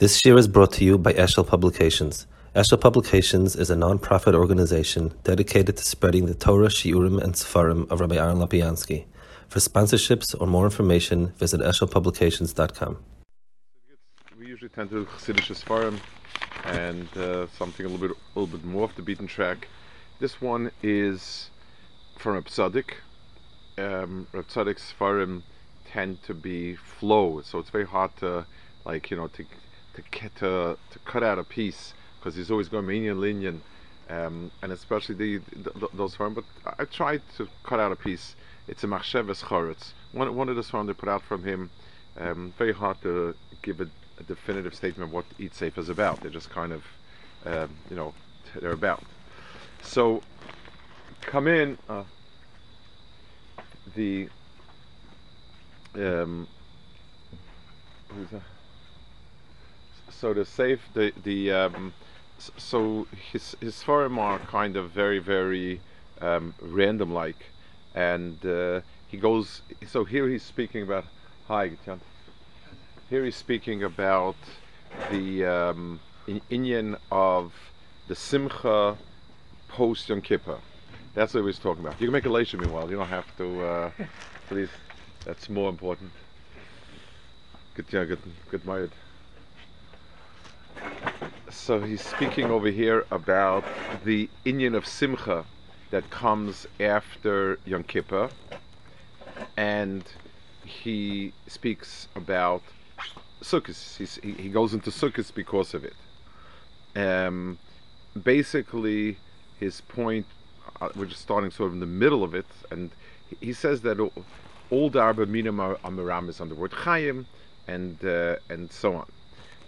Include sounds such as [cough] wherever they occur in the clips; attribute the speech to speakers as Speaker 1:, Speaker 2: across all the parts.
Speaker 1: This year is brought to you by Eshel Publications. Eshel Publications is a non-profit organization dedicated to spreading the Torah, Shiurim, and Sefarim of Rabbi Aaron Lopiansky. For sponsorships or more information, visit eshelpublications.com.
Speaker 2: We usually tend to do Chassidish Sefarim and uh, something a little bit, a little bit more off the beaten track. This one is from a Tzadik. Um, Reb Sefarim tend to be flow, so it's very hard to, like you know, to to to, to cut out a piece because he's always going minion linion, um, and especially the, the, those Sefarim. But I tried to cut out a piece. It's a Machsheves Choretz. One one of the Sefarim they put out from him. Um, very hard to give a, a, definitive statement of what each sefer is about. They're just kind of, um, you know, they're about. So, come in. Uh, the um, so the safe the the um, so his his forum are kind of very very um, random like and uh, he goes so here he's speaking about hi here he's speaking about the um, inyan of the Simcha post Yom Kippur that's what he was talking about you can make a leisure meanwhile you don't have to uh, please that's more important good yeah good good married so he's speaking over here about the inyan of Simcha that comes after Yom Kippur, and he speaks about Sukkot. He, he goes into Sukkot because of it. Um, basically, his point, uh, we're just starting sort of in the middle of it, and he says that all the Arba Minim are, are Miramis on the word Chaim, and uh, and so on.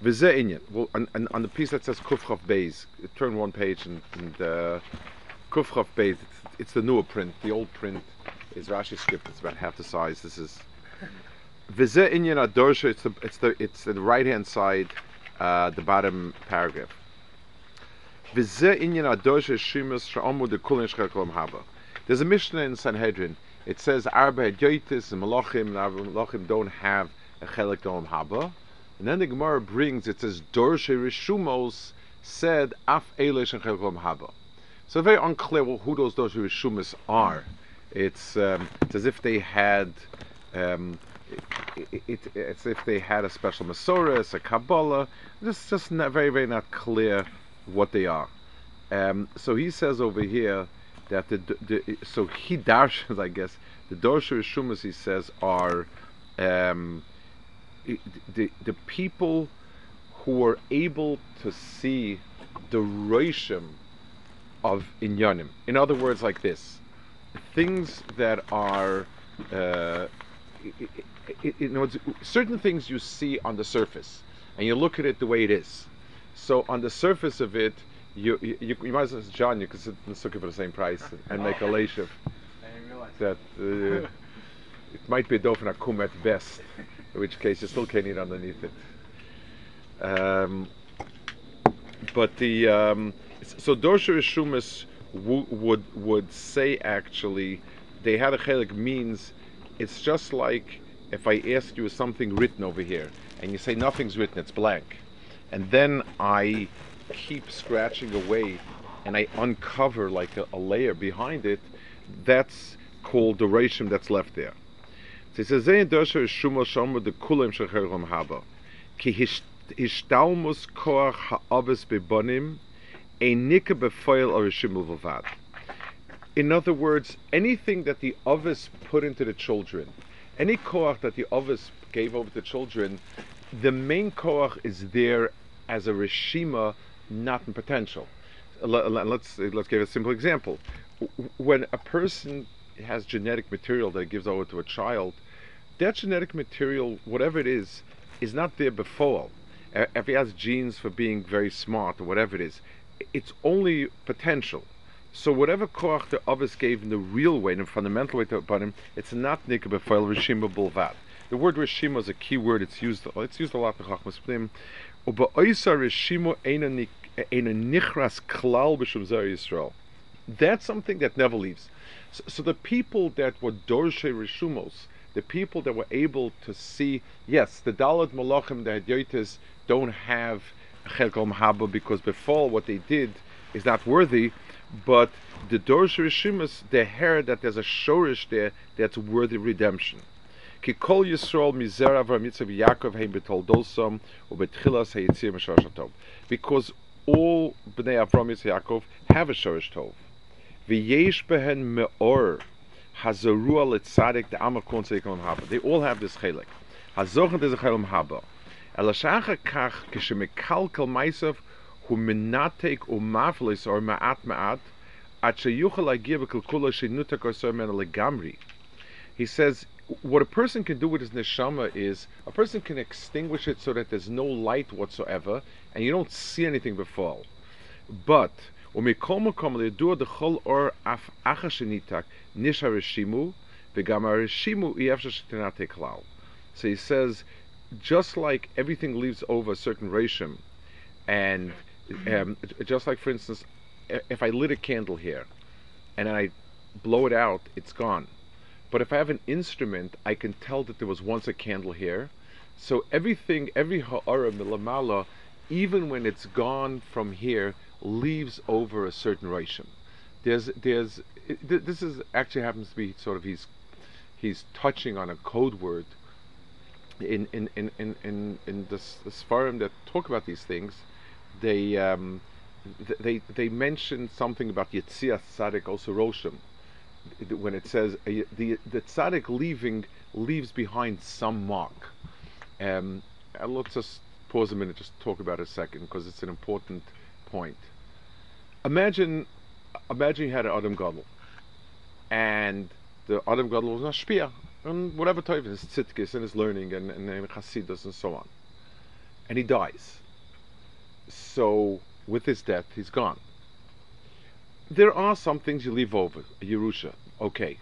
Speaker 2: Well, on, on, the piece that says Kufchav Beis, turn one page and, and uh, Kufchav Beis, it's, it's, the newer print. The old print is Rashi script. It's about half the size. This is Vize Inyan Adorsha. It's the it's the it's the right hand side, uh, the bottom paragraph. Vize Inyan Adorsha Shimas Sha'amu de Kulin Shchakolom Haba. There's a Mishnah in Sanhedrin. It says Arba Yotis and Malachim and Malachim don't have a Chelik Haba. And then the Gemara brings, it says, Dorshe Rishumos said, Af Eilesh and Chelkom Haba. So very unclear who those Dorshe Rishumos are. It's, um, it's as if they had, um, it, it, it's if they had a special Masoris, a Kabbalah. It's just not, very, very not clear what they are. Um, so he says over here that the, the so he darshans, [laughs] I guess, the Rishumos, he says, are um, the the people who are able to see the roishim of inyanim. In other words, like this, things that are, uh, you know, certain things you see on the surface, and you look at it the way it is. So on the surface of it, you you, you might as well, John, you could sit and sukkah for the same price and make a leishiv. That uh, [laughs] it might be a dofen akum at best [laughs] in which case you still can't eat underneath it. Um, but the um, so Dorsha Rishumis w- would would say actually they had a chelik means it's just like if I ask you something written over here and you say nothing's written, it's blank, and then I keep scratching away and I uncover like a, a layer behind it, that's called the rashim that's left there. Sie sehen Kulim Shecherom Haba. Ki Hishtalmus Koach Bebonim Shimul Vavad. In other words, anything that the Ovis put into the children, any koach that the Ovis gave over to the children, the main koach is there as a reshima, not in potential. Let's let's give a simple example. When a person has genetic material that it gives over to a child, that genetic material, whatever it is, is not there before. If he has genes for being very smart or whatever it is, it's only potential. So whatever koach the others gave in the real way, in the fundamental way to about him, it's not nikah b'foil rishima bulvat. The word rishima is a key word. It's used. It's used a lot in chachmas pnim. Uba oisa rishima ena nichras klal b'shem Yisrael. That's something that never leaves. So, so, the people that were dorshe rishumos, the people that were able to see, yes, the Dalit Malachim, the Hadyotis, don't have Chelkom Haba because before what they did is not worthy, but the Dorish Rishimus, they heard that there's a Shorish there that's worthy redemption. Yisrael mizer Avram Yitzchak Yaakov heim ubetchilas hayitzir. Because all bnei Avram Yaakov have a shorish tov. V'yesh behen me'or hazarua letzadik the amakon seikon haba. They all have this chelik. Hazochen is a haba. Elashacha kach kishemikalkel meisav hu minatek umaflis or ma'at ma'at at sheyuchel agir b'kulkula shenutak or legamri. He says what a person can do with his neshama is a person can extinguish it so that there's no light whatsoever and you don't see anything befall. But ומכל מקום לידוע דכל אור אף אחר שניתק נשאר רשימו וגם הרשימו אי אפשר שתנתק כלל. So he says, just like everything leaves over a certain rashim, and um, just like for instance, if I lit a candle here, and I blow it out, it's gone. But if I have an instrument, I can tell that there was once a candle here. So everything, every ha'ara milamala, even when it's gone from here, leaves over a certain rishim. There's, there's, it, this is actually happens to be sort of he's, he's touching on a code word. In in in in in, in the, the Sfarim that talk about these things, they um, they they mention something about Yitzias Tzaddik also Roshim when it says uh, the the tzaddik leaving leaves behind some mark. Um, let's just pause a minute, just talk about it a second, because it's an important point. Imagine, imagine you had an Adam Gadol, and the Adam Gadol was a shpia, and whatever type of his tzitkis and his learning and, and, and and so on, and he dies. So with his death, he's gone there are some things you leave over, Yerusha, okay,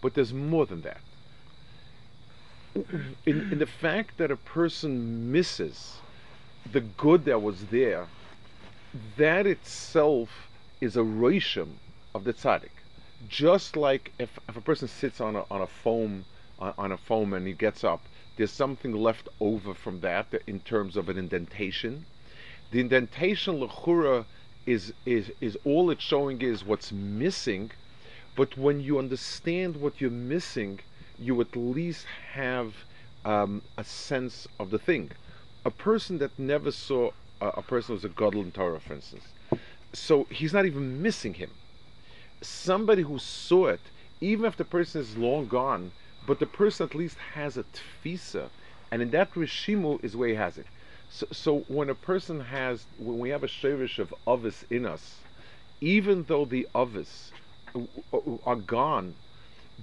Speaker 2: but there's more than that. In, in the fact that a person misses the good that was there, that itself is a rishim of the tzaddik. Just like if, if a person sits on a, on a foam on, on a foam and he gets up, there's something left over from that in terms of an indentation. The indentation lechura is is is all it's showing is what's missing but when you understand what you're missing you at least have um, a sense of the thing a person that never saw a, a person who's a godel in Torah for instance. So he's not even missing him. Somebody who saw it even if the person is long gone but the person at least has a tfisa and in that rishimu is where he has it. So, so when a person has, when we have a shirish of ovis in us, even though the ovis uh, uh, uh, are gone,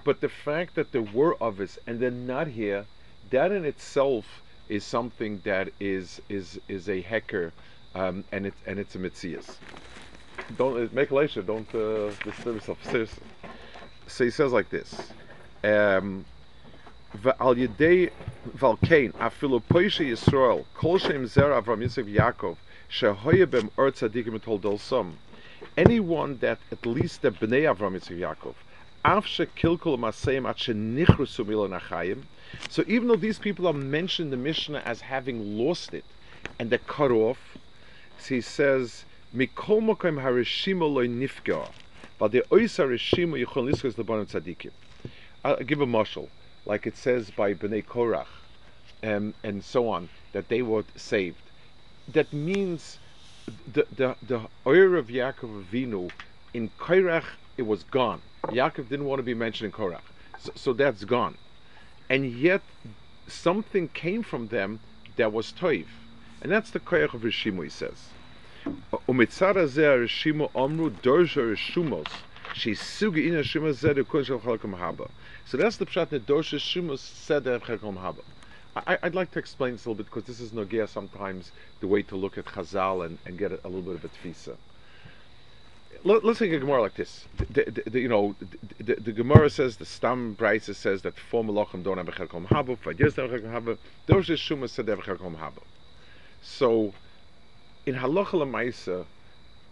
Speaker 2: but the fact that there were ovis and they're not here, that in itself is something that is is is a hecker, um, and it's and it's a mitzias. Don't make a Don't uh, disturb yourself. Seriously. [laughs] So he says like this. Um, ועל ידי ועל כן אפילו פוישי ישראל כל שם זרע אברהם יצחק ויעקב שהויה במאור צדיקים מתולדלסם anyone that at least the bnei Avram Yitzchak Yaakov af shekilkul maseim at shenichrusu milan achayim so even though these people are mentioned in the Mishnah as having lost it and they're cut off so he says mikol mokim harishimo nifga but the oisa harishimo yichon liskos lebanon tzadikim I'll give a marshal like it says by Bnei Korach, um, and so on, that they were saved. That means the the the oil of Yaakov Avinu in Korach it was gone. Yaakov didn't want to be mentioned in Korach, so, so that's gone, and yet something came from them that was toiv, and that's the Korach of Rishimu. He says. So that's the pshat that Dosha Shimus said Chekom Haba. I, would like to explain this a little bit because this is Nogia sometimes the way to look at Chazal and, and get a, a little bit of a tfisa. Let, us take a Gemara like this. The, the, the, you know, the, the, Gemara says, the Stam Brisa says that four Malachim don't have a Chekom Haba, five years don't have a Chekom Haba. Dosha Shimus said they have a Chekom Haba. So, in Halacha Lamaisa,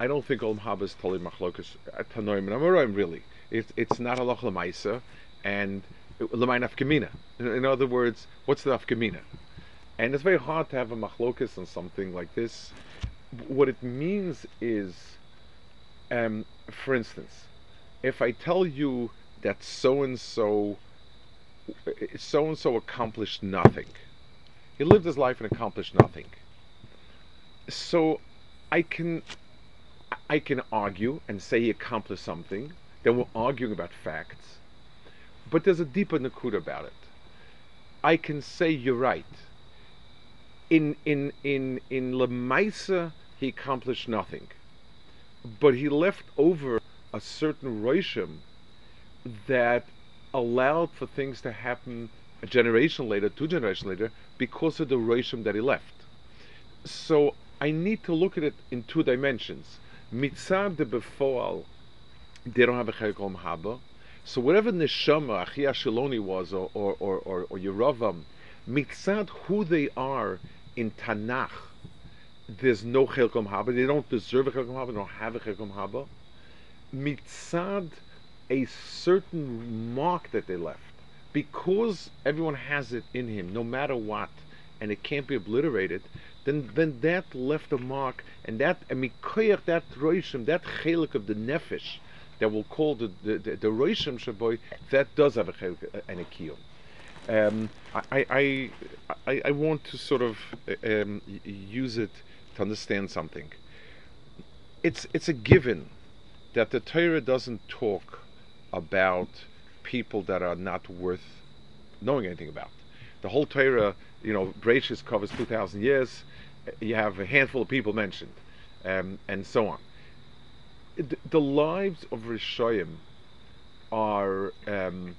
Speaker 2: I don't think Olam Haba is totally machlokas uh, tanoim and really. It's it's not halacha lemaisa, and L'may nafkamina. In other words, what's the nafkamina? And it's very hard to have a machlokus on something like this. What it means is, um, for instance, if I tell you that so and so, so and so accomplished nothing, he lived his life and accomplished nothing. So, I can, I can argue and say he accomplished something. Then we're arguing about facts, but there's a deeper nakud about it. I can say you're right. In in in in Lemaisa, he accomplished nothing, but he left over a certain roishim that allowed for things to happen a generation later, two generations later, because of the roishim that he left. So I need to look at it in two dimensions. Mitzad de befoal, they don't have a cherekom haba. So whatever neshama Achia Shiloni was, or or or or, or Yeravam, mitzad who they are in Tanakh, there's no cherekom haba. They don't deserve a cherekom haba. They don't have a cherekom haba. Mitzad a certain mark that they left, because everyone has it in him, no matter what, and it can't be obliterated then then that left a mark, and that and mikoyach that roishim, that chelik of the nefesh, that we'll call the the, the, the roishim shaboy, that does have a chelik and a kiyum. Um, I, I, I, I want to sort of um, use it to understand something. It's it's a given that the Torah doesn't talk about people that are not worth knowing anything about. The whole Torah, you know, Bereshis covers two thousand years you have a handful of people mentioned, um, and so on. The, the lives of Rishoyim are, um,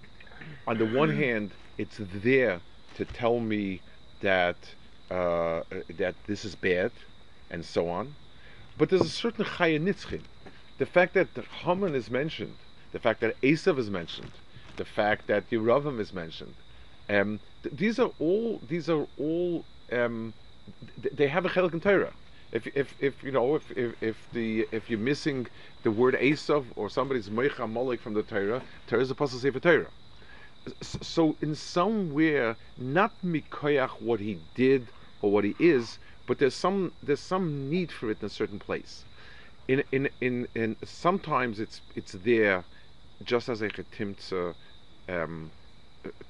Speaker 2: on the one hand, it's there to tell me that uh, that this is bad, and so on. But there's a certain chayanitzchin. The fact that Haman is mentioned, the fact that Esav is mentioned, the fact that Yeravam is mentioned, um, th- these are all these are all um, they have a chelik in Torah. If, if, if you know if, if, if the if you're missing the word Esav or somebody's Meicha Molek from the Torah, Torah is a puzzle sefer Torah. So in somewhere, not mikoyach what he did or what he is, but there's some there's some need for it in a certain place. In in in, in sometimes it's it's there, just as a chetimtza, um,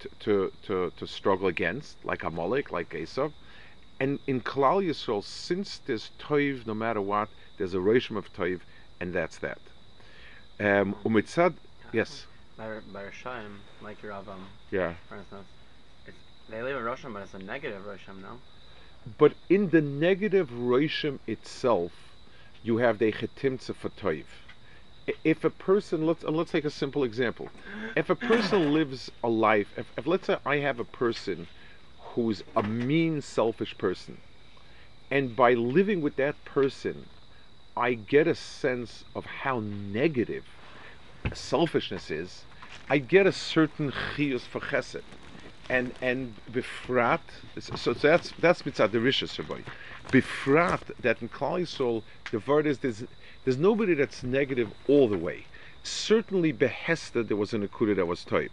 Speaker 2: to, to to to struggle against, like Amalek, like Esav and in Kalal Yisrael, since there's toiv, no matter what, there's a roshim of toiv, and that's that. Um, umitzad, yes.
Speaker 3: By, by Rishayim, like Yeravam,
Speaker 2: Yeah.
Speaker 3: for instance, it's, they leave a Roshim, but it's a negative Roshim, no?
Speaker 2: But in the negative roshim itself, you have the chetimtza for toiv. If a person, let's uh, let's take a simple example. If a person [coughs] lives a life, if, if let's say I have a person who's a mean, selfish person. And by living with that person, I get a sense of how negative selfishness is. I get a certain chiyus for chesed. And and befrat, so that's that's mitzad rishis boy. Befrat that in Klal Yisrael the word is there's there's nobody that's negative all the way. Certainly behesta there was an akuda that was toiv.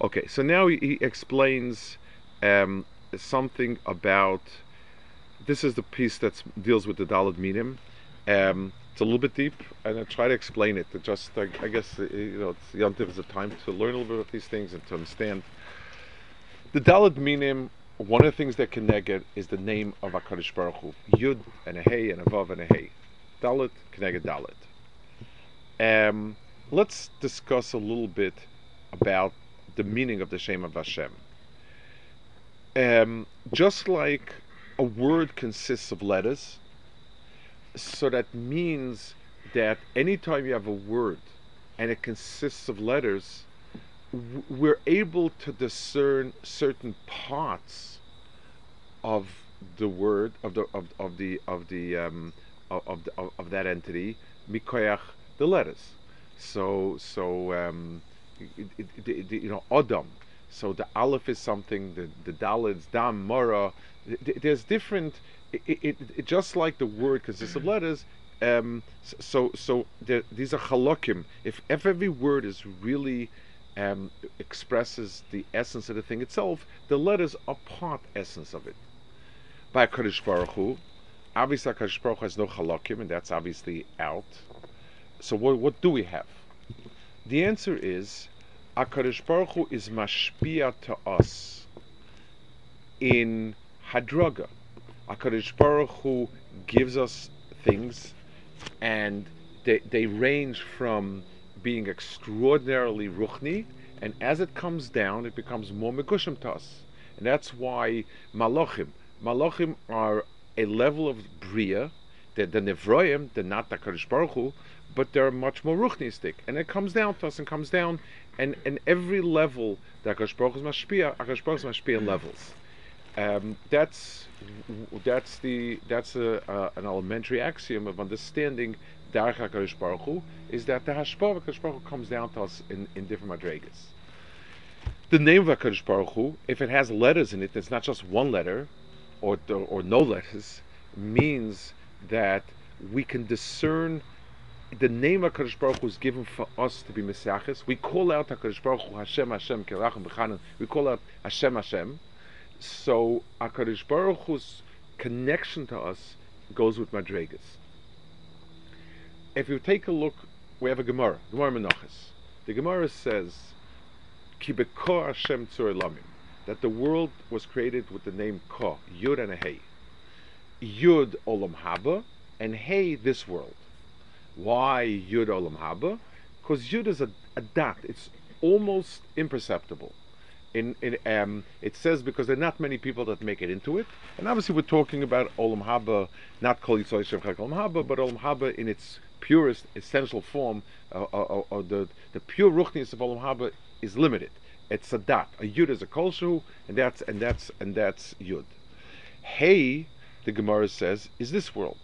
Speaker 2: Okay, so now he, he explains um, something about. This is the piece that deals with the Dalit Minim. Um, it's a little bit deep, and I try to explain it. To just, I, I guess, uh, you know, it's the is a time to learn a little bit of these things and to understand. The Dalit Minim, one of the things that can negate is the name of HaKadosh Baruch Hu. Yud and a Hey and a Vav and a Hey. Dalit, Keneged Dalit. Um, let's discuss a little bit about the meaning of the Shem of Hashem. Um, just like a word consists of letters, so that means that anytime you have a word and it consists of letters, we're able to discern certain parts of the word of the of, of the of the um, of, of, the, of, of that entity mikoyach the letters. So so um, it, it, it, you know Adam. So the Aleph is something. The the Dalit, Dam, Mora. There's different. It, it, it just like the word consists [clears throat] of letters. um, so so there, these are halakim. If, if every word is really um, expresses the essence of the thing itself, the letters are part essence of it. By Kadosh Baruch Hu, obviously Kadosh Baruch Hu has no halakim, and that's obviously out. So what, what do we have? The answer is, Hakadosh Baruch Hu is mashpia to us in hadraga. Hakadosh Baruch Hu gives us things, and they, they range from being extraordinarily ruchni, and as it comes down, it becomes more megushim to us, and that's why malachim. Malachim are a level of bria. They're the nevroim, they're not the Hakadosh Baruch Hu, but they're much more ruchnistic, and it comes down to us and comes down, and and every level that Hakadosh Baruch is mashpia, Hakadosh Baruch is mashpia levels. Um, that's that's the that's a, uh, an elementary axiom of understanding Darach Hakadosh Baruch Hu is that the Hashpah of Hakadosh Baruch Hu comes down to us in, in different madrigas. The name of Hakadosh Baruch Hu, if it has letters in it, it's not just one letter, or or no letters, means that we can discern the name of Hakadosh Baruch Hu is given for us to be Messiachis. We call out Hakadosh Baruch Hu Hashem Hashem Kelachim B'chanan. We call out Hashem Hashem. So Hakadosh Baruch Hu's connection to us goes with Madregas. If you take a look, we have a Gemara, Gemara Menachas. The Gemara says, Ki beko Hashem lamim, that the world was created with the name Ka, Yud and Hey. Yud Olam Haba, and Hey this world. Why Yud Olam Haba? Because Yud is a, a dot. It's almost imperceptible. In, in um, it says because there are not many people that make it into it, and obviously we're talking about Olam Haba, not Kol Yisrael Shem Chak Olam Haba, but Olam Haba in its purest essential form, uh, uh, uh, the the pure ruchnius of Olam Haba is limited. It's a dot. A yud is a kolshu, and that's and that's and that's yud. Hey, the Gemara says, is this world.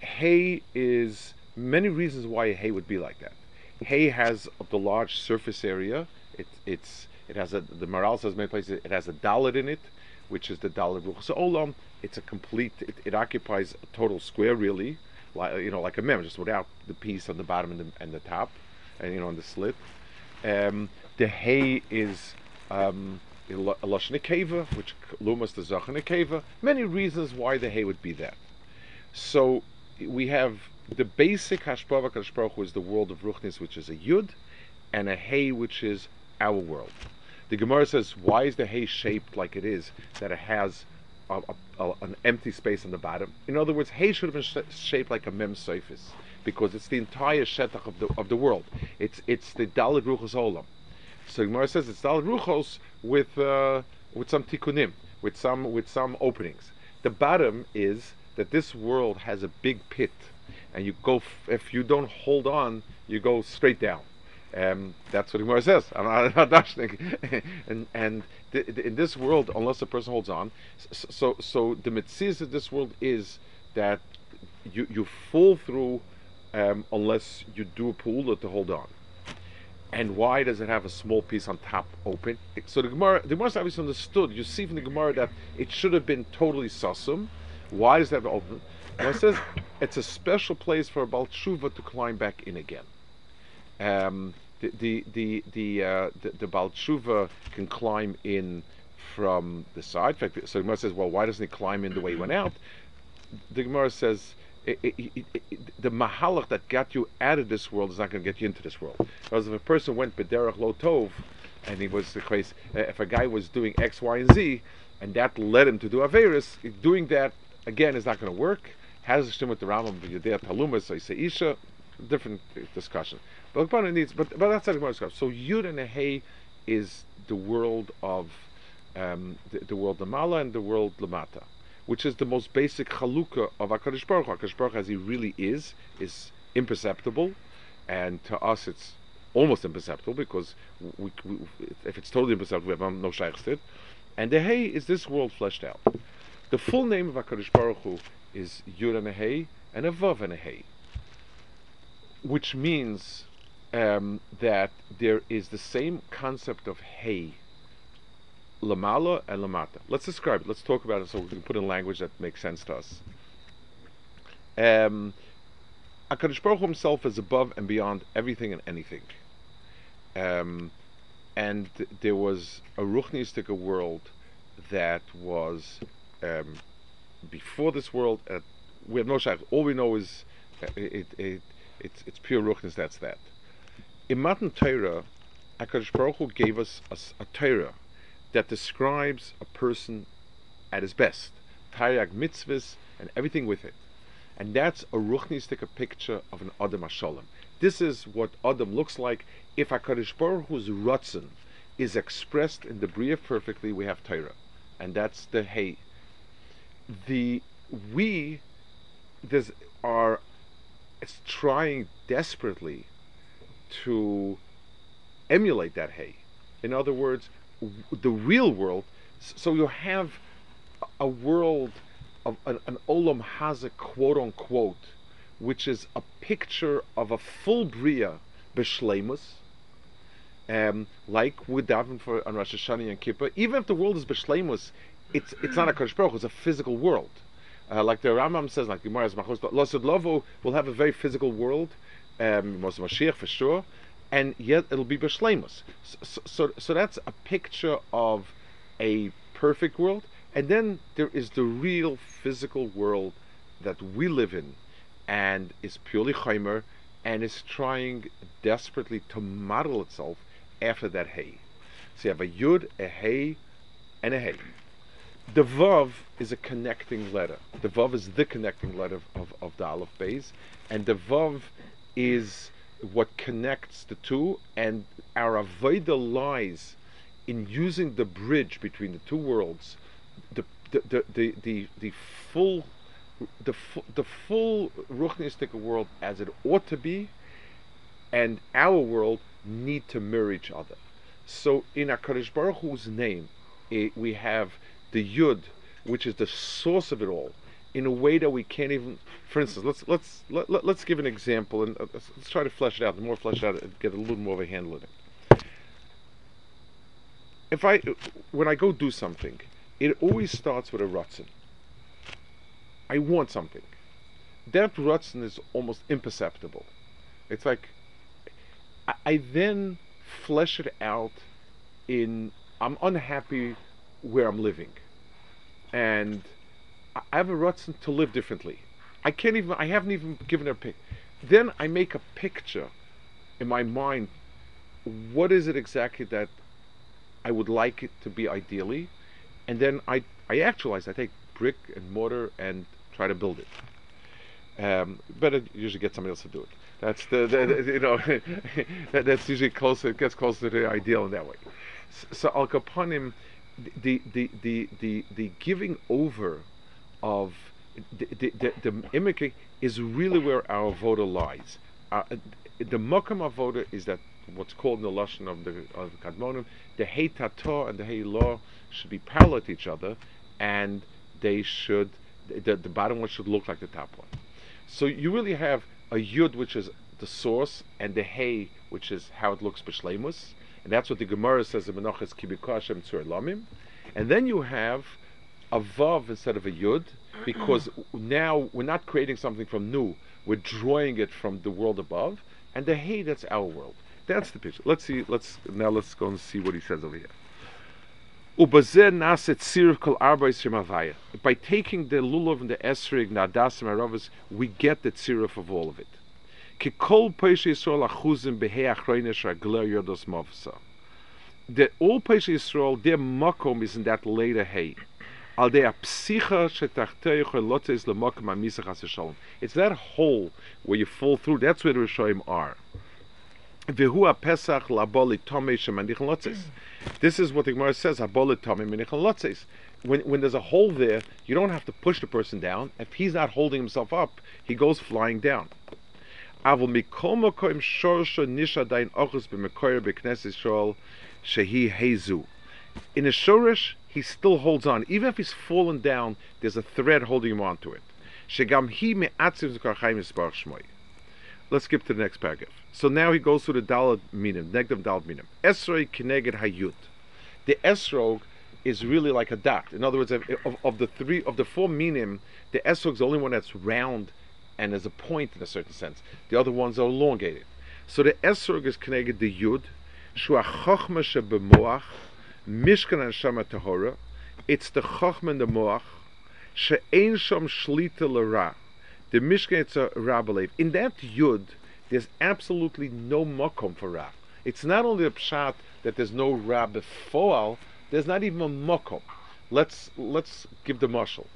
Speaker 2: Hey is many reasons why hay would be like that. Hay has the large surface area. It, it's it has a the Maharal says many places it has a dalit in it, which is the dalit ruchas olam. It's a complete. It, it occupies a total square really, like you know like a mem, just without the piece on the bottom and the and the top, and you know on the slit. Um, the hay is um, a lashon nekeva, which lumas the zachan nekeva. Many reasons why the hay would be that. So we have the basic hashpava kadosh baruch is the world of ruchnis, which is a yud, and a hay, which is our world. The Gemara says, why is the hay shaped like it is? That it has a, a, a, an empty space on the bottom. In other words, hay should have been sh- shaped like a mem surface because it's the entire shetach of the of the world. It's it's the daled ruchos olam. So Gemara says it's daled ruchos with uh, with some tikkunim, with some with some openings. The bottom is that this world has a big pit, and you go f- if you don't hold on, you go straight down. Um, that's what Gemara says. I'm not, [laughs] I'm not and and th- th- in this world, unless a person holds on, s- so so the mitzvah of this world is that you you fall through um, unless you do a pool to hold on. And why does it have a small piece on top open? So the Gemara, the Gemara obviously understood. You see from the Gemara that it should have been totally sasum. Why does that open? Well, it says it's a special place for a Balshuva to climb back in again. Um, the the the the, uh, the, the can climb in from the side. In fact, so Gemara says, well, why doesn't he climb in the way he went out? The Gemara says. It, it, it, the mahalach that got you out of this world is not going to get you into this world. Because if a person went bederach lo tov, and he was the case, uh, if a guy was doing X, Y, and Z, and that led him to do Averis, doing that again is not going to work. Has to with the Rambam so say Isha, different discussion. But it needs, but but that's not the discussion. So Yud and Hey is the world of um, the, the world Lamala and the world Lamata, which is the most basic chalukah of Hakadosh Baruch Hu. Baruch as he really is, is imperceptible, and to us it's almost imperceptible because we, we, if it's totally imperceptible, we have no shaykhstit. And the Hey is this world fleshed out. The full name of Hakadosh Baruch Hu is Yud and a and a Vav and a which means um, that there is the same concept of Hey, Lamala and Lamata. Let's describe it. Let's talk about it so we can put in language that makes sense to us. Um, HaKadosh Baruch himself is above and beyond everything and anything. Um, and there was a Ruchnistic world that was um, before this world. We have no shayach. All we know is uh, it, it, it's, it's pure Ruchnis, that's that. In Matan Torah, HaKadosh Baruch Hu gave us a, a Torah that describes a person at his best. Taryag mitzvahs and everything with it. And that's a ruchnistic picture of an Adam Hashalom. This is what Adam looks like. If HaKadosh Baruch Hu's Ratzon is expressed in the Bria perfectly, we have Torah. And that's the Hey. The we there's are it's trying desperately to emulate that hay. In other words, w- the real world. So you have a world of an, an olam haza quote unquote, which is a picture of a full bria b'shleimus, um, like we daven for on Rosh Hashanah and Kippur. Even if the world is b'shleimus, it's it's not a Kodesh Baruch, it's a physical world. Uh, like the Rambam says, like Gemara Machos, Losud Lovo will have a very physical world, um, for sure, and yet it'll be b'shleimus. So, so, so that's a picture of a perfect world and then there is the real physical world that we live in and is purely chaimer and is trying desperately to model itself after that hay. So you have a yud, a hay, and a hay. The vav is a connecting letter. The vav is the connecting letter of, of, the aleph base, and the vav is what connects the two. And our avodah lies in using the bridge between the two worlds the the the the, the full the the full ruchnistic world as it ought to be, and our world need to mirror each other. So in Hakadosh Baruch Hu's name, it, we have the Yud, which is the source of it all, in a way that we can't even. For instance, let's let's let, let, us give an example, and uh, let's, let's, try to flesh it out. The more flesh out, get a little more of a handle in it. If I, when I go do something, it always starts with a rutzen. I want something. That rutzen is almost imperceptible. It's like I, I then flesh it out in I'm unhappy where I'm living, and I have a rutzen to live differently. I can't even. I haven't even given her a pic. Then I make a picture in my mind. What is it exactly that I would like it to be ideally? and then I I actualize. I take brick and mortar and try to build it. Um, but I usually get somebody else to do it. That's the, the, the you know [laughs] that, that's usually closer. It gets closer to the ideal in that way. So Al Kapanim, the the the the the giving over of the the, the, mimicry is really where our voter lies. Uh, the mokam avoda is that what's called in the lashon of the of kadmonim, the hey tato and the hey law should be parallel to each other, and they should the, the bottom one should look like the top one. So you really have a yud which is the source, and the hey which is how it looks b'shleimus, and that's what the Gemara says in Menachas Kibikashem Tzur Lamim, and then you have a vav instead of a yud because now we're not creating something from new, we're drawing it from the world above, and the hey that's our world. That's the picture. Let's see. Let's now let's go and see what he says over here. By taking the lulav and the esrig, nadas and aravas, we get the tziruf of all of it. The all Pesha Yisrael, their makom is in that later hay. Al de psicha shetachteich lotes lemakom amisach haseshalom. It's that hole where you fall through. That's where the Rishoyim are. Vehu Pesach laboli tomei This is what the Gemara says. Aboli tomei When when there's a hole there, you don't have to push the person down. If he's not holding himself up, he goes flying down. In a shorish, he still holds on. Even if he's fallen down, there's a thread holding him onto it. Let's skip to the next paragraph. So now he goes to the Dalad Minim, negative Dalad Minim. Esrog Kineged Hayut. The Esrog is really like a dot. In other words, of, of, of, the three, of the four Minim, the Esrog is the only one that's round and there's a point in a certain sense. The other ones are elongated. So the esrog is connected the yud, shua chochma shebemoach, mishkan and tahora. It's the chochma and the moach, she'ein shom shlita l'ra. The mishkan it's a rabalev. In that yud, there's absolutely no makom for ra. It's not only a pshat that there's no ra before, there's not even a makom. Let's let's give the mashal.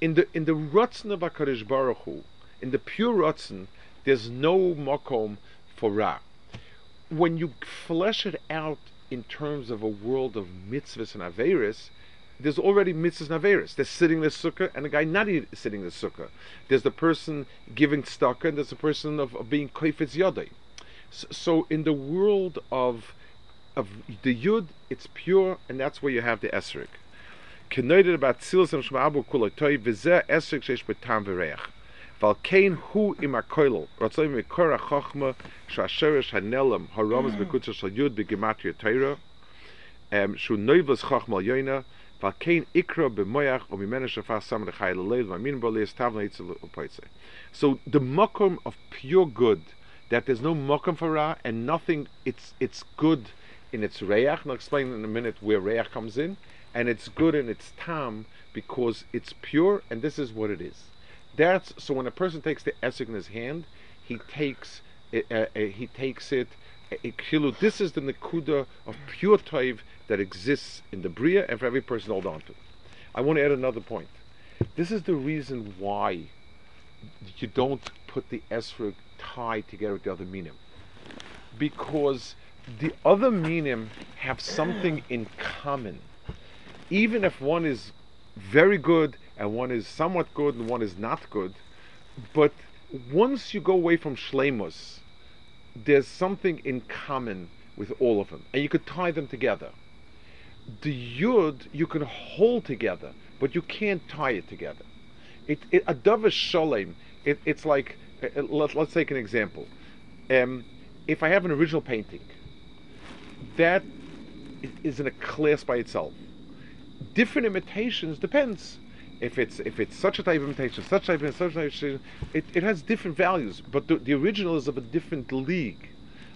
Speaker 2: In the in the rutzen of Baruch Hu, in the pure rutzen, there's no makom for ra. When you flesh it out in terms of a world of mitzvahs and averis, there's already mitzvahs and averis. There's sitting in the sukkah and a guy not sitting in the sukkah. There's the person giving tzedakah and there's the person of, of being koifetz yodai. So, so in the world of of the yud, it's pure, and that's where you have the esrik. About and shma'abu esrik. Hu b'gematria teira, um, shu chochma yoina, ikra v'amin tavna itzel. So the makom of pure good, that there's no makom for ra, and nothing, it's, it's good in its reach, and I'll explain in a minute where reach comes in, and it's good in its tam because it's pure, and this is what it is. That's so when a person takes the esek in his hand, he takes uh, uh, he takes it. Uh, this is the nekuda of pure toiv that exists in the bria, and for every person to hold on to. I want to add another point. This is the reason why you don't put the esrog tied together with the other minim, because the other minim have something in common. Even if one is very good and one is somewhat good and one is not good, but once you go away from shlemus, there's something in common with all of them, and you could tie them together. The yud you can hold together, but you can't tie it together. It, it a davar shalem. It, it's like uh, let, us take an example. Um, if I have an original painting, that is in a class by itself. Different imitations depends. If it's if it's such a type of imitation, such type of such type of imitation, it, it has different values. But the, the original is of a different league.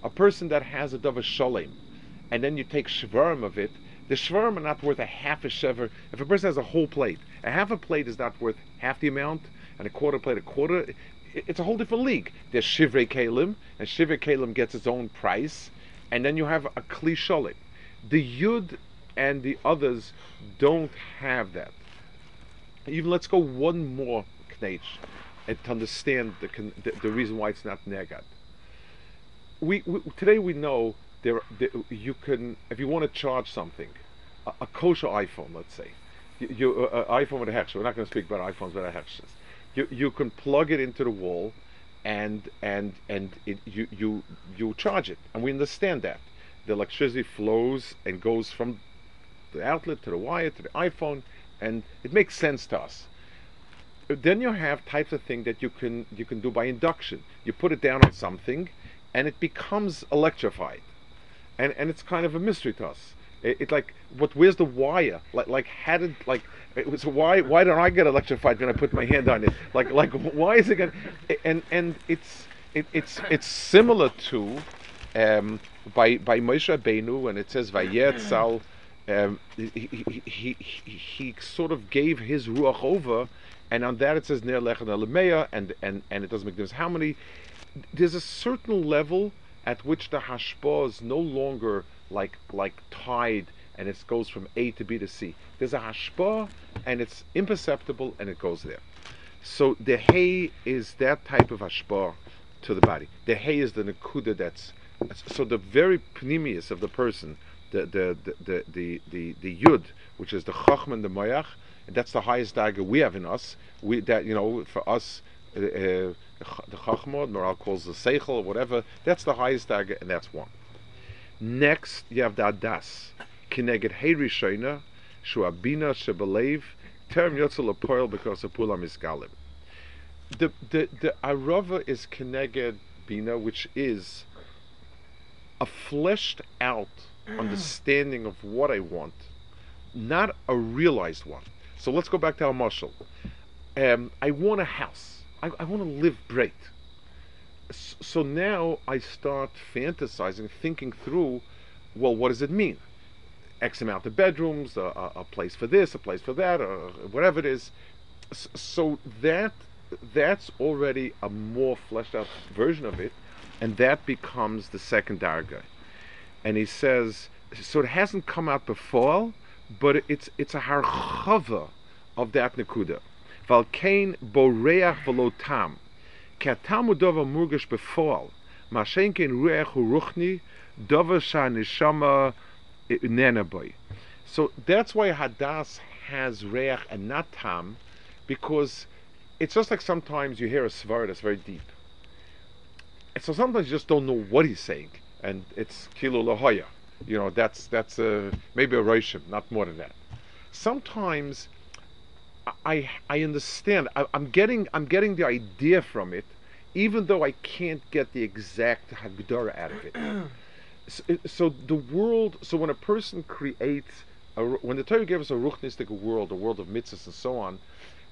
Speaker 2: A person that has a davar shalem, and then you take shvarim of it, the shvarim are not worth a half a shever. If a person has a whole plate, a half a plate is not worth half the amount, and a quarter plate a quarter. It's a whole different league. There's shivrei kalim, and shivrei kalim gets its own price, and then you have a kli shalim. The yud and the others don't have that. Even let's go one more knech and to understand the, the, the reason why it's not negad. We, we, today we know there, there, you can if you want to charge something, a, a kosher iPhone, let's say, you, you uh, iPhone with a hex. We're not going to speak about iPhones with a hex. You you can plug it into the wall, and and and it, you you you charge it, and we understand that the electricity flows and goes from the outlet to the wire to the iPhone, and it makes sense to us. Then you have types of thing that you can you can do by induction. You put it down on something, and it becomes electrified, and and it's kind of a mystery to us. It, it's like, what? Where's the wire? Like like had it like. It was why why don't I get electrified when I put my hand on it? Like like why is it going? And and it's it, it's it's similar to um, by by Moshe Rabbeinu when it says Vayetzal um, he, he, he, he, sort of gave his ruach over, and on that it says Ner Lechan and, and, and it doesn't make difference how many. There's a certain level at which the hashpah is no longer like like tied and it goes from A to B to C. There's a hashpah and it's imperceptible and it goes there. So the hay is that type of hashpah to the body. The hay is the nakuda that's so the very pnimius of the person the the the the the, the, yud, which is the chacham and the mayach, and that's the highest dagger we have in us. We that you know for us. Uh, uh the chachma, Moral calls the seichel, or whatever. That's the highest dagger, and that's one. Next, you have the adas, kineged hey rishona, shuabina shebelev, term yotzel apoil because of pulam is galim. The the the arava is kineged bina, which is a fleshed out understanding of what I want, not a realized one. So let's go back to our marshal. Um, I want a house. I, I want to live great. S- So now I start fantasizing, thinking through, well, what does it mean? X amount of bedrooms, a, a, a place for this, a place for that, or whatever it is. S- So that that's already a more fleshed out version of it, and that becomes the second darga and he says, so it hasn't come out before, but it's it's a harchava of that nekuda. Valkain boreach velotam, katamu udova murgish befall, mashenkin ruach ruchni dova shanishama eh, nenaboy. So that's why hadas has reach and not tam, because it's just like sometimes you hear a svar that's very deep. And so sometimes you just don't know what he's saying and it's kilo lahoya. You know, that's that's uh, maybe a roshim, not more than that. Sometimes I I understand. I, I'm getting I'm getting the idea from it, even though I can't get the exact hagdara out of it. [clears throat] so, so the world. So when a person creates, a, when the Torah gives us a ruchnistic world, a world of mitzvahs and so on,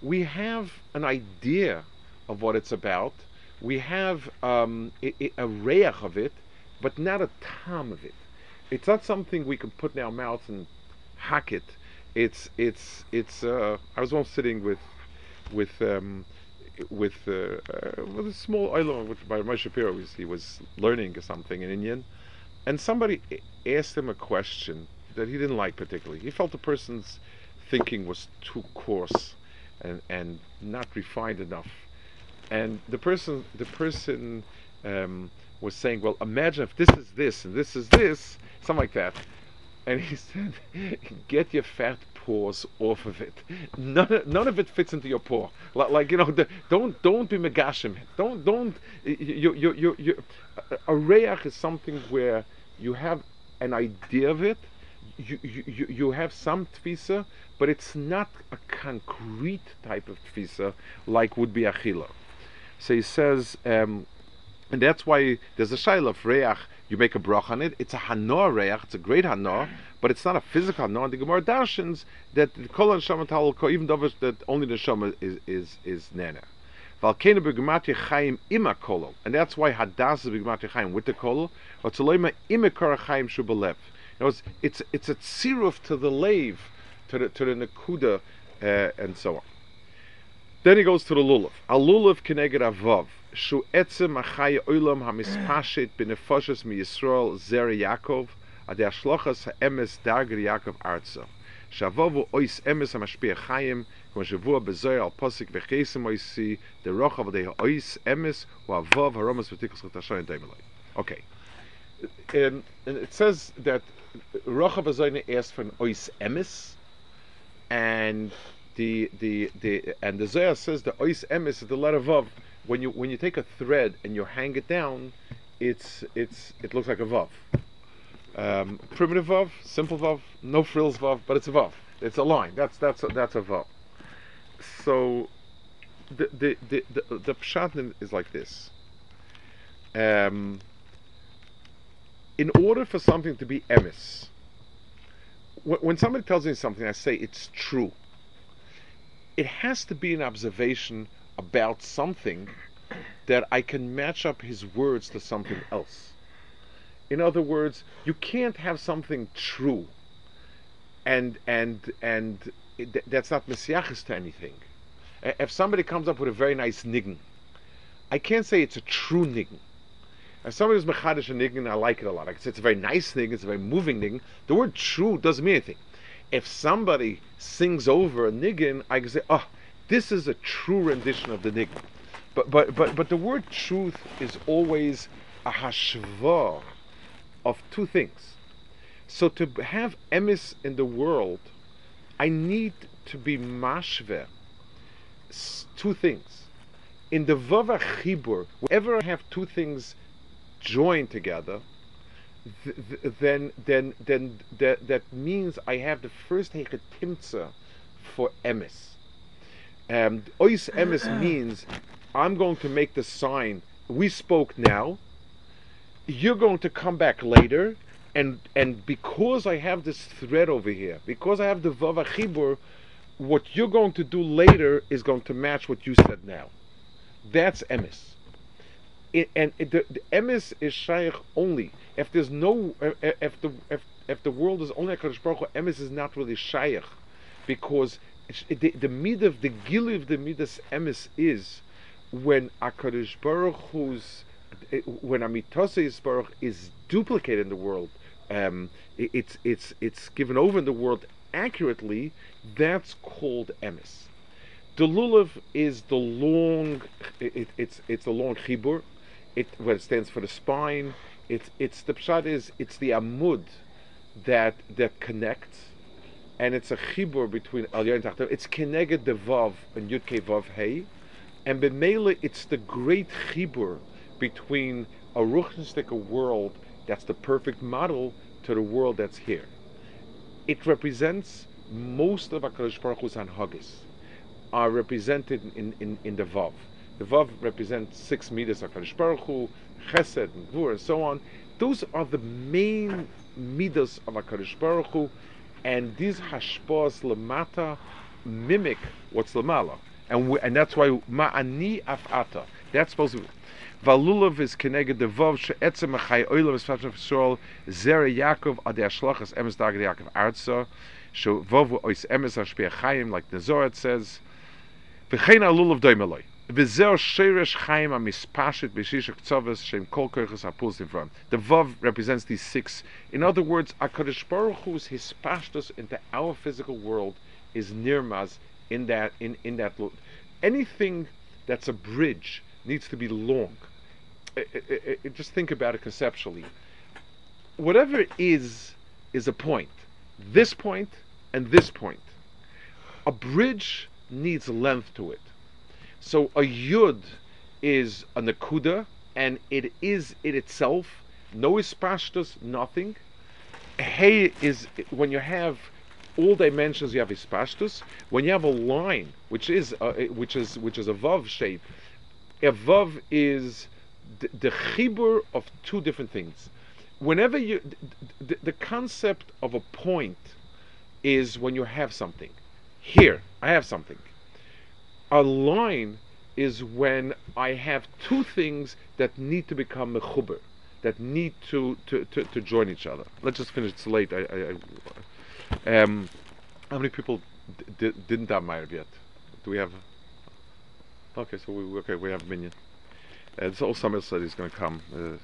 Speaker 2: we have an idea of what it's about. We have um, a, a, a reach of it, but not a tam of it. It's not something we can put in our mouth and hack it. It's it's it's uh, I was once sitting with with um, with uh, uh, with a small island which by Moshe Shapiro he was learning something in Indian. And somebody asked him a question that he didn't like particularly. He felt the person's thinking was too coarse and and not refined enough. And the person the person um, was saying well imagine if this is this and this is this something like that and he [laughs] said, "Get your fat paws off of it. None, none of it fits into your paw. Like, like you know, the, don't don't be megashim. Don't don't. You you you you. A reach is something where you have an idea of it. You you you- you have some tfisa, but it's not a concrete type of tfisa like would be achila. So he says. Um, and that's why there's a shaila of reach. You make a brach on it. It's a hanor reach. It's a great hanor, but it's not a physical hanor. And the Gemara darshans that the kol and shama tal even though that only the shama is is is nana. Valkena begematri chaim ima kolo, and that's why hadas is chaim with the kolo. Or tzoloima imekar chaim shubalev. It's it's it's a tziruf to the lave, to the to the nekuda, uh, and so on. Then he goes to the lulav. A lulav keneged avav. Shu etzem achai olam hamispashit benefoshes mi Yisrael zer Yaakov ad ashlochas ha'emes darger Yaakov arza. Shavovu ois emes hamashpia chayim כמו שבוע בזוהר על פוסק וחסם oisi the rochav de ois emes hu avav haromas v'tikus chutashon daimeloi. Okay. And, and it says that Rochav Azoyne asked for an ois emes, and the the the and the Zohar says the ois emes is the letter vav. When you when you take a thread and you hang it down, it's it's it looks like a vav. Um, primitive vav, simple vav, no frills vav, but it's a vav. It's a line. That's that's a, that's a vav. So the the the the, the is like this. Um, in order for something to be emes, wh- when somebody tells me something, I say it's true. It has to be an observation about something that I can match up his words to something else. In other words, you can't have something true, and and and it, th- that's not messiachis to anything. If somebody comes up with a very nice niggin, I can't say it's a true niggin. If somebody is mechadish a niggin, I like it a lot. I can say it's a very nice niggin, it's a very moving niggin. The word true doesn't mean anything. If somebody sings over a niggin, I can say, oh, this is a true rendition of the niggin. But but but but the word truth is always a hashva of two things. So to have emis in the world, I need to be mashve two things. In the vava chibur, whenever I have two things joined together, th- th- then then then that that means I have the first hechetimtza for emes. Um, ois emes [clears throat] means I'm going to make the sign. We spoke now. You're going to come back later, and and because I have this thread over here, because I have the vava chibur, what you're going to do later is going to match what you said now. That's emes. It, and it, the, the emes is shaykh only if there's no if, the if, if the world is only a Kadosh Baruch Hu, emes is not really shaykh because the, the mid of the gil of the midas emes is when Akadosh Baruch Hu's when Amitose Baruch is duplicated in the world, um, it, it's it's it's given over in the world accurately. That's called emes. The lulav is the long. It, it's it's the long chibur. It when it stands for the spine. It's it's the pshat is it's the amud that that connects, and it's a chibur between al and tachtav. It's keneged the and yud vav hey, and b'meila it's the great chibur between a ruchnistic world that's the perfect model to the world that's here. It represents most of HaKadosh Baruch Hu's anhagis are represented in, in, in the Vav. The Vav represents six meters of HaKadosh Baruch Hu, Chesed, and Gvur, and so on. Those are the main midas of HaKadosh Baruch Hu, and these hashpos lamata mimic what's lamala. And, we, and that's why ma'ani afata. That's supposed to be. Valulav is keneged the vav she'etzem achai oilam es fatshaf Yisrael zera Yaakov ad yashlachas emes dagad Yaakov arza sho vav ois emes ashpei chayim like the Zohar says v'chein alulav doimeloi the vav represents these six in other words HaKadosh Baruch Hu's hispashtus into our physical world is nirmaz in that in, in that anything that's a bridge needs to be long it, it, just think about it conceptually. Whatever is is a point. This point and this point. A bridge needs length to it. So a yud is a nakuda, and it is it itself. No ispashtas, nothing. Hey is when you have all dimensions. You have ispashtus. When you have a line, which is uh, which is which is a vav shape, a vav is the, the chibur of two different things. Whenever you, the, the concept of a point is when you have something. Here, I have something. A line is when I have two things that need to become mechuber, that need to, to, to, to, join each other. Let's just finish. It's late. I, I, I um, how many people d- didn't have Meyer yet? Do we have? Okay, so we okay. We have minyan. And so Samuel said he's going to come. Uh.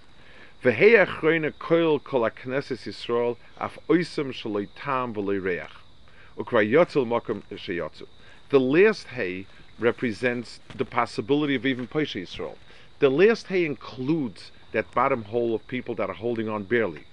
Speaker 2: The last hay represents the possibility of even Pesha Yisrael. The last hay includes that bottom hole of people that are holding on barely.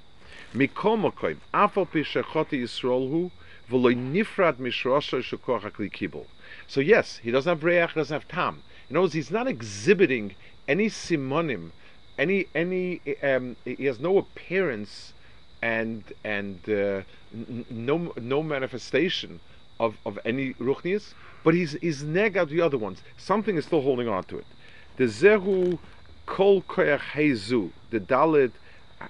Speaker 2: So yes, he doesn't have reach, doesn't have tam. In other words, he's not exhibiting any simonim, any any um, he has no appearance and and uh, n- no no manifestation of, of any ruchnias, but he's he's neg out the other ones. Something is still holding on to it. The zehu kol koyach hezu the dalit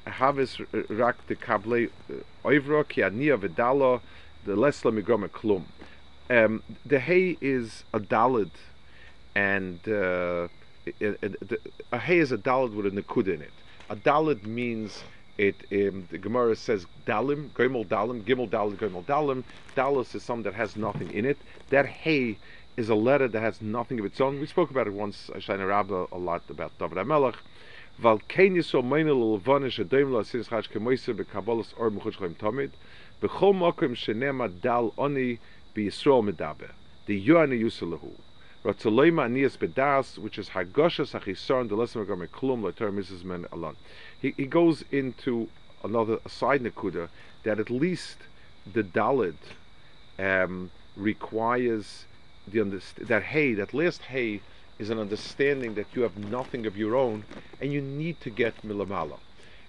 Speaker 2: havis rak the kable uh, oivro ki ania vedalo the lesla migrome klum. Um, the hay is a dalit and. Uh, a hay is a dalid with a nakud in it. A dalid means it. Um, the Gemara says dalim, gimel dalim, gimel dalim, gimel dalim. Dalis is something that has nothing in it. That hey is a letter that has nothing of its own. We spoke about it once, Shana Rabba, a lot about David yisrael the yoani yusalahu Ratzaloima Anias Bedas, which is Hagosha Sachisaron, the lesson of Klum, Later Mrs. Men Alon. He, he goes into another side Nakuda that at least the Dalid um, requires the underst- that hey, that last hey is an understanding that you have nothing of your own and you need to get milamala.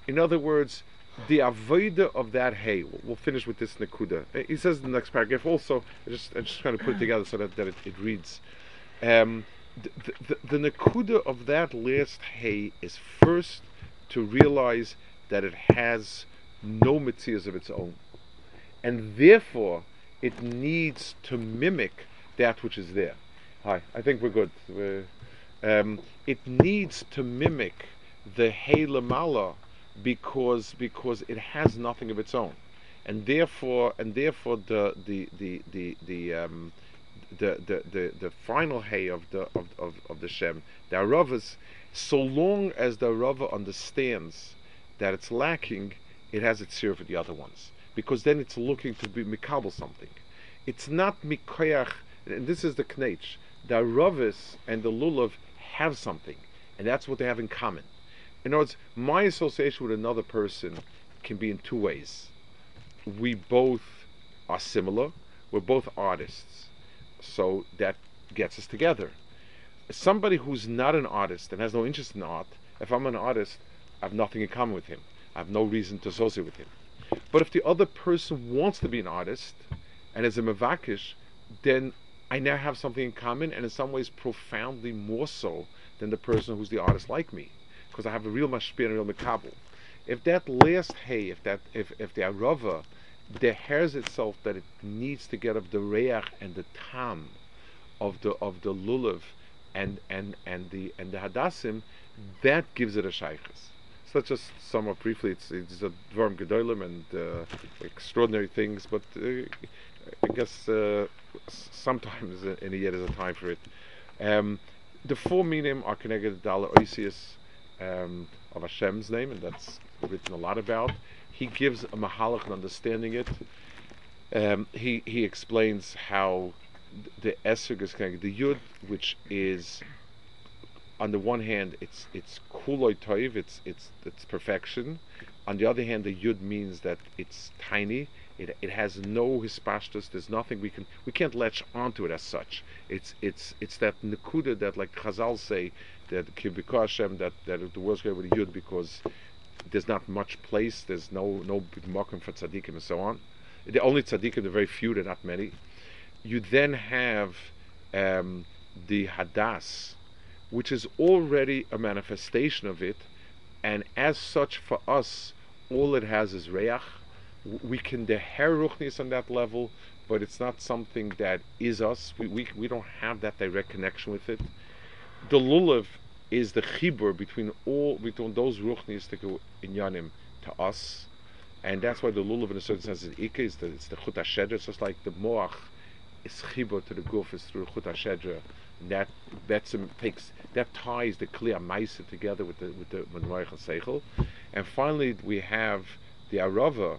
Speaker 2: In other words, the avoida of that hay. We'll finish with this nakuda. He says in the next paragraph also. I just I just trying to put it together so that, that it, it reads. Um, the, the, the nakuda of that last hay is first to realize that it has no mitzias of its own, and therefore it needs to mimic that which is there. Hi, I think we're good. We're, um, it needs to mimic the Hey Lamala because because it has nothing of its own, and therefore and therefore the the the the the um, the, the, the, the final hay of the of, of, of the Shem, the Aravas, so long as the Arava understands that it's lacking, it has its share for the other ones. Because then it's looking to be mikabel something. It's not mikoyach, and this is the knech. The Aravis and the Lulav have something, and that's what they have in common. In other words, my association with another person can be in two ways. We both are similar, we're both artists, so that gets us together. Somebody who's not an artist and has no interest in art, if I'm an artist, I have nothing in common with him. I have no reason to associate with him. But if the other person wants to be an artist and is a mavakish, then I now have something in common, and in some ways profoundly more so than the person who's the artist like me, because I have a real mashpir and a real mekabel. If that last hay, if that, if if the arava, deheres itself that it needs to get of the reach and the tam, of the of the lulav, and and and the and the hadassim, that gives it a shaykhs. So let's just sum up briefly. It's it's a dvarm gedolim and uh, extraordinary things, but uh, I guess uh, sometimes in a year there's a time for it. Um, the four minim are connected to Dala Oisius um, of Hashem's name, and that's written a lot about. He gives a mahalach in understanding it. Um, he he explains how the esrog is connected. The yud, which is on the one hand, it's it's kuloi toiv, it's it's it's perfection. On the other hand, the yud means that it's tiny. It, it has no hispashtus. There's nothing we can we can't latch onto it as such. It's it's it's that nekuda that like Chazal say that kibiko Hashem that that the world's with the yud because there's not much place. There's no no mokum for tzaddikim and so on. The only tzaddikim, the very few, they're not many. You then have um, the hadas, which is already a manifestation of it, and as such for us, all it has is reach. We can deher ruchnis on that level, but it's not something that is us. We, we, we don't have that direct connection with it. The lulav is the chibur between all between those ruchnis that go in yanim to us, and that's why the lulav in a certain sense is ikka. Is the it's the chut It's just like the moach is chibur to the guf is through chut hashedra, and that betzim um, takes that ties the kliya ma'isa together with the with the menroich seichel, and finally we have the arava,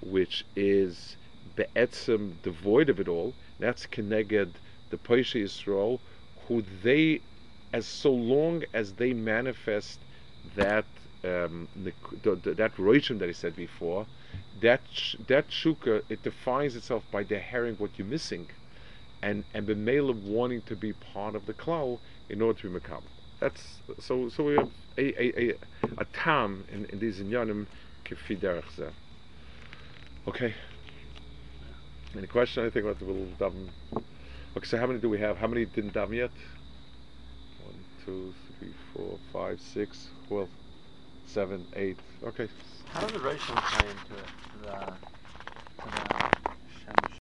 Speaker 2: which is be'etzim devoid of it all. That's keneged the Poisha Yisrael, who they as so long as they manifest that um, the, the, that roishim that I said before, that that shuka it defines itself by herring what you're missing, and and b'meila wanting to be part of the cloud in order to be. That's so. So we have a a, a, a tam in, in these inyanim kefi Okay. Any question? I think about the little daven. Okay, so how many do we have? How many didn't daven yet? two, three, four, five, six, well, seven, eight. Okay.
Speaker 3: How does the ratio play into it? The, the